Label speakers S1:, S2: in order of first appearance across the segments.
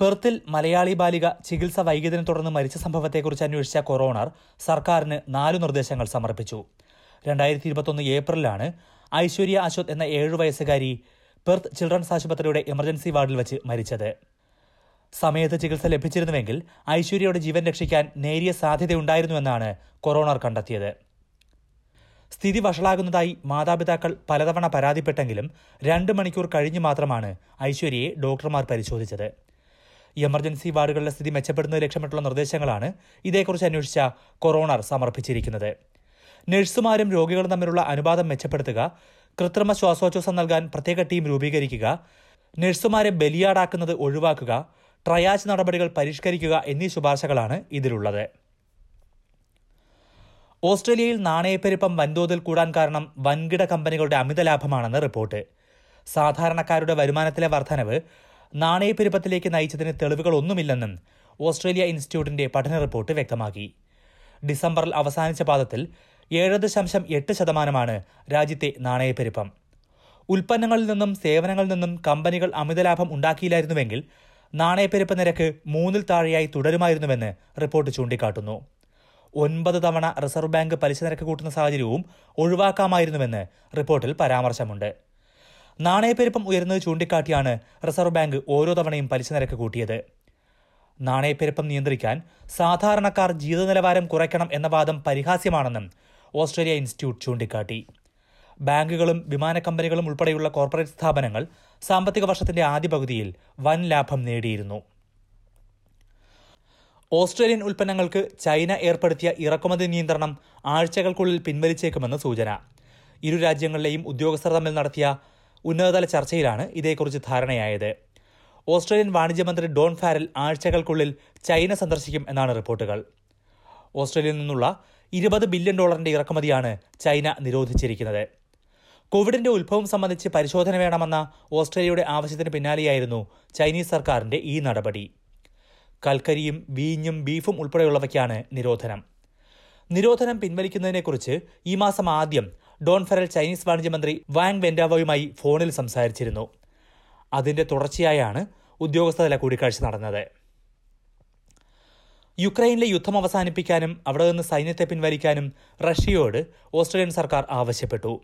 S1: പെർത്തിൽ മലയാളി ബാലിക ചികിത്സ വൈകിയതിനെ തുടർന്ന് മരിച്ച സംഭവത്തെക്കുറിച്ച് അന്വേഷിച്ച കൊറോണർ സർക്കാരിന് നാലു നിർദ്ദേശങ്ങൾ സമർപ്പിച്ചു. രണ്ടായിരത്തി ഇരുപത്തൊന്ന് ഏപ്രിലാണ് ഐശ്വര്യ അശ്വത് എന്ന ഏഴു വയസ്സുകാരി പെർത്ത് ചിൽഡ്രൻസ് ആശുപത്രിയുടെ എമർജൻസി വാർഡിൽ വെച്ച് മരിച്ചത്. സമയത്ത് ചികിത്സ ലഭിച്ചിരുന്നുവെങ്കിൽ ഐശ്വര്യയുടെ ജീവൻ രക്ഷിക്കാൻ നേരിയ സാധ്യതയുണ്ടായിരുന്നുവെന്നാണ് കൊറോണർ കണ്ടെത്തിയത്. സ്ഥിതി വഷളാകുന്നതായി മാതാപിതാക്കൾ പലതവണ പരാതിപ്പെട്ടെങ്കിലും രണ്ട് മണിക്കൂർ കഴിഞ്ഞ് മാത്രമാണ് ഐശ്വര്യയെ ഡോക്ടർമാർ പരിശോധിച്ചത്. എമർജൻസി വാർഡുകളിലെ സ്ഥിതി മെച്ചപ്പെടുന്നത് ലക്ഷ്യമിട്ടുള്ള നിർദ്ദേശങ്ങളാണ് ഇതേക്കുറിച്ച് അന്വേഷിച്ച കൊറോണർ സമർപ്പിച്ചിരിക്കുന്നത്. നഴ്സുമാരും രോഗികളും തമ്മിലുള്ള അനുപാതം മെച്ചപ്പെടുത്തുക കൃത്രിമ ശ്വാസോച്ഛ്വാസം നൽകാൻ പ്രത്യേക ടീം രൂപീകരിക്കുക നഴ്സുമാരെ ബലിയാടാക്കുന്നത് ഒഴിവാക്കുക ട്രയാച്ച് നടപടികൾ പരിഷ്കരിക്കുക എന്നീ ശുപാർശകളാണ് ഇതിലുള്ളത്. ഓസ്ട്രേലിയയിൽ നാണയപ്പെരുപ്പം വൻതോതിൽ കൂടാൻ കാരണം വൻകിട കമ്പനികളുടെ അമിത ലാഭമാണെന്ന് റിപ്പോർട്ട്. സാധാരണക്കാരുടെ വരുമാനത്തിലെ വർധനവ് നാണയപ്പെരുപ്പത്തിലേക്ക് നയിച്ചതിന് തെളിവുകളൊന്നുമില്ലെന്നും ഓസ്ട്രേലിയ ഇൻസ്റ്റിറ്റ്യൂട്ടിന്റെ പഠന റിപ്പോർട്ട് വ്യക്തമാക്കി. ഡിസംബറിൽ അവസാനിച്ച പാദത്തിൽ ഏഴ് ദശാംശം എട്ട് ശതമാനമാണ് രാജ്യത്തെ നാണയപ്പെരുപ്പം. ഉൽപ്പന്നങ്ങളിൽ നിന്നും സേവനങ്ങളിൽ നിന്നും കമ്പനികൾ അമിതലാഭം ഉണ്ടാക്കിയില്ലായിരുന്നുവെങ്കിൽ നാണയപ്പെരുപ്പ നിരക്ക് മൂന്നിൽ താഴെയായി തുടരുമായിരുന്നുവെന്ന് റിപ്പോർട്ട് ചൂണ്ടിക്കാട്ടുന്നു. ഒൻപത് തവണ റിസർവ് ബാങ്ക് പലിശ നിരക്ക് കൂട്ടുന്ന സാഹചര്യവും ഒഴിവാക്കാമായിരുന്നുവെന്ന് റിപ്പോർട്ടിൽ പരാമർശമുണ്ട്. നാണയപ്പെരുപ്പം ഉയരുന്നത് ചൂണ്ടിക്കാട്ടിയാണ് റിസർവ് ബാങ്ക് ഓരോ തവണയും പലിശ നിരക്ക് കൂട്ടിയത്. നാണയപ്പെരുപ്പം നിയന്ത്രിക്കാൻ സാധാരണക്കാർ ജീവിത നിലവാരം കുറയ്ക്കണം എന്ന വാദം പരിഹാസ്യമാണെന്നും ഓസ്ട്രേലിയ ഇൻസ്റ്റിറ്റ്യൂട്ട് ചൂണ്ടിക്കാട്ടി. ബാങ്കുകളും വിമാന കമ്പനികളും ഉൾപ്പെടെയുള്ള കോർപ്പറേറ്റ് സ്ഥാപനങ്ങൾ സാമ്പത്തിക വർഷത്തിന്റെ ആദ്യ പകുതിയിൽ വൻ ലാഭം നേടിയിരുന്നു. ഓസ്ട്രേലിയൻ ഉൽപ്പന്നങ്ങൾക്ക് ചൈന ഏർപ്പെടുത്തിയ ഇറക്കുമതി നിയന്ത്രണം ആഴ്ചകൾക്കുള്ളിൽ പിൻവലിച്ചേക്കുമെന്ന് സൂചന. ഇരു രാജ്യങ്ങളിലെയും ഉദ്യോഗസ്ഥർ തമ്മിൽ നടത്തിയ ഉന്നതതല ചർച്ചയിലാണ് ഇതേക്കുറിച്ച് ധാരണയായത്. ഓസ്ട്രേലിയൻ വാണിജ്യമന്ത്രി ഡോൺ ഫാരൽ ആഴ്ചകൾക്കുള്ളിൽ ചൈന സന്ദർശിക്കും എന്നാണ് റിപ്പോർട്ടുകൾ. ഓസ്ട്രേലിയയിൽ നിന്നുള്ള ഇരുപത് ബില്യൺ ഡോളറിന്റെ ഇറക്കുമതിയാണ് ചൈന നിരോധിച്ചിരിക്കുന്നത്. കോവിഡിന്റെ ഉത്ഭവം സംബന്ധിച്ച് പരിശോധന വേണമെന്ന ഓസ്ട്രേലിയയുടെ ആവശ്യത്തിന് പിന്നാലെയായിരുന്നു ചൈനീസ് സർക്കാരിന്റെ ഈ നടപടി. കൽക്കരിയും വീഞ്ഞും ബീഫും ഉൾപ്പെടെയുള്ളവയ്ക്കാണ് നിരോധനം. നിരോധനം പിൻവലിക്കുന്നതിനെക്കുറിച്ച് ഈ മാസം ആദ്യം ഡോൺ ഫെറൽ ചൈനീസ് വാണിജ്യമന്ത്രി വാങ് വെൻഡാവോയുമായി ഫോണിൽ സംസാരിച്ചിരുന്നു. അതിന്റെ തുടർച്ചയായാണ് ഉദ്യോഗസ്ഥതല കൂടിക്കാഴ്ച നടന്നത്. യുക്രൈനിലെ യുദ്ധം അവസാനിപ്പിക്കാനും അവിടെ നിന്ന് സൈന്യത്തെ പിൻവലിക്കാനും റഷ്യയോട് ഓസ്ട്രേലിയൻ സർക്കാർ ആവശ്യപ്പെട്ടു.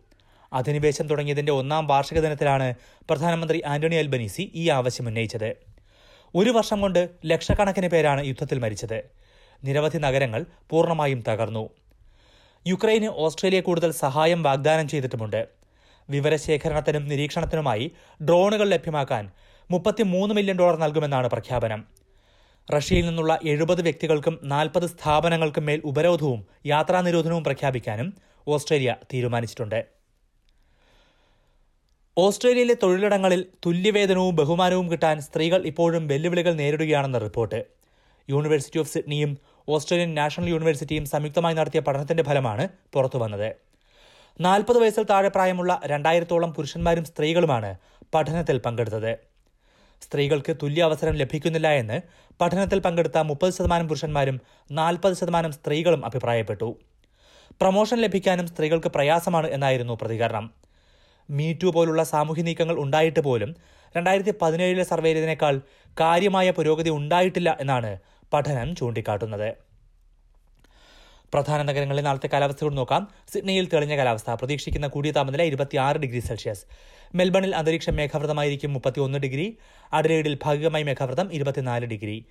S1: അധിനിവേശം തുടങ്ങിയതിന്റെ ഒന്നാം വാർഷിക ദിനത്തിലാണ് പ്രധാനമന്ത്രി ആന്റണി അൽബനീസി ഈ ആവശ്യം ഉന്നയിച്ചത്. ഒരു വർഷം കൊണ്ട് ലക്ഷക്കണക്കിന് പേരാണ് യുദ്ധത്തിൽ മരിച്ചത്. നിരവധി നഗരങ്ങൾ പൂർണമായും തകർന്നു. യുക്രൈന് ഓസ്ട്രേലിയ കൂടുതൽ സഹായം വാഗ്ദാനം ചെയ്തിട്ടുമുണ്ട്. വിവരശേഖരണത്തിനും നിരീക്ഷണത്തിനുമായി ഡ്രോണുകൾ ലഭ്യമാക്കാൻ മുപ്പത്തിമൂന്ന് മില്യൺ ഡോളർ നൽകുമെന്നാണ് പ്രഖ്യാപനം. റഷ്യയിൽ നിന്നുള്ള എഴുപത് വ്യക്തികൾക്കും നാൽപ്പത് സ്ഥാപനങ്ങൾക്കും മേൽ ഉപരോധവും യാത്രാ നിരോധനവും പ്രഖ്യാപിക്കാനും ഓസ്ട്രേലിയ തീരുമാനിച്ചിട്ടുണ്ട്. ഓസ്ട്രേലിയയിലെ തൊഴിലിടങ്ങളിൽ തുല്യവേതനവും ബഹുമാനവും കിട്ടാൻ സ്ത്രീകൾ ഇപ്പോഴും വെല്ലുവിളികൾ നേരിടുകയാണെന്ന് റിപ്പോർട്ട്. യൂണിവേഴ്സിറ്റി ഓഫ് സിഡ്നിയും ഓസ്ട്രേലിയൻ നാഷണൽ യൂണിവേഴ്സിറ്റിയും സംയുക്തമായി നടത്തിയ പഠനത്തിന്റെ ഫലമാണ് പുറത്തുവന്നത് നാൽപ്പത് വയസ്സിൽ താഴെ പ്രായമുള്ള രണ്ടായിരത്തോളം പുരുഷന്മാരും സ്ത്രീകളുമാണ് പഠനത്തിൽ പങ്കെടുത്തത്. സ്ത്രീകൾക്ക് തുല്യ അവസരം ലഭിക്കുന്നില്ല എന്ന് പഠനത്തിൽ പങ്കെടുത്ത മുപ്പത് ശതമാനം പുരുഷന്മാരും നാൽപ്പത് ശതമാനം സ്ത്രീകളും അഭിപ്രായപ്പെട്ടു. പ്രമോഷൻ ലഭിക്കാനും സ്ത്രീകൾക്ക് പ്രയാസമാണ് എന്നായിരുന്നു പ്രതികരണം. മീറ്റു പോലുള്ള സാമൂഹ്യ നീക്കങ്ങൾ ഉണ്ടായിട്ട് പോലും രണ്ടായിരത്തി പതിനേഴിലെ സർവേയിൽ ഇതിനേക്കാൾ കാര്യമായ പുരോഗതി ഉണ്ടായിട്ടില്ല എന്നാണ് പഠനം ചൂണ്ടിക്കാട്ടുന്നത്. പ്രധാന നഗരങ്ങളിൽ നാളത്തെ കാലാവസ്ഥയോട് നോക്കാം. സിഡ്നിയിൽ തെളിഞ്ഞ കാലാവസ്ഥ. പ്രതീക്ഷിക്കുന്ന കൂടിയ താപനില ഇരുപത്തിയാറ് ഡിഗ്രി സെൽഷ്യസ്. മെൽബണിൽ അന്തരീക്ഷം മേഘാവൃതമായിരിക്കും മുപ്പത്തിയൊന്ന് ഡിഗ്രി. അഡലേഡിൽ ഭാഗികമായി മേഘാവൃതം ഇരുപത്തിനാല് ഡിഗ്രി.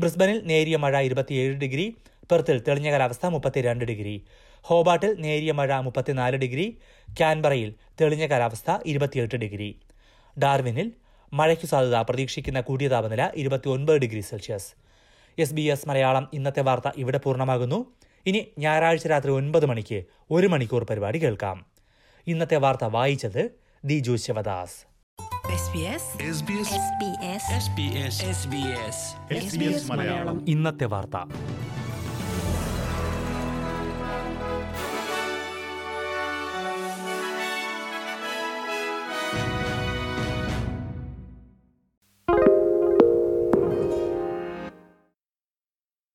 S1: ബ്രിസ്ബനിൽ നേരിയ മഴ ഇരുപത്തിയേഴ് ഡിഗ്രി. പെർത്തിൽ തെളിഞ്ഞ കാലാവസ്ഥ മുപ്പത്തിരണ്ട് ഡിഗ്രി. ഹോബാട്ടിൽ നേരിയ മഴ മുപ്പത്തിനാല് ഡിഗ്രി. ക്യാൻബറയിൽ തെളിഞ്ഞ കാലാവസ്ഥ ഇരുപത്തിയെട്ട് ഡിഗ്രി. ഡാർവിനിൽ മഴയ്ക്കു സാധ്യത. പ്രതീക്ഷിക്കുന്ന കൂടിയ താപനില ഇരുപത്തിയൊൻപത് degree Celsius. S B S Malayalam ഇന്നത്തെ വാർത്ത ഇവിടെ പൂർണമാകുന്നു. ഇനി ഞായറാഴ്ച രാത്രി ഒൻപത് മണിക്ക് ഒരു മണിക്കൂർ പരിപാടി കേൾക്കാം. ഇന്നത്തെ വാർത്ത വായിച്ചത് Diju Sivadas
S2: SBS
S3: SBS
S2: SBS
S3: SBS
S2: SBS
S3: SBS Malayalam.
S1: ഇന്നത്തെ വാർത്ത.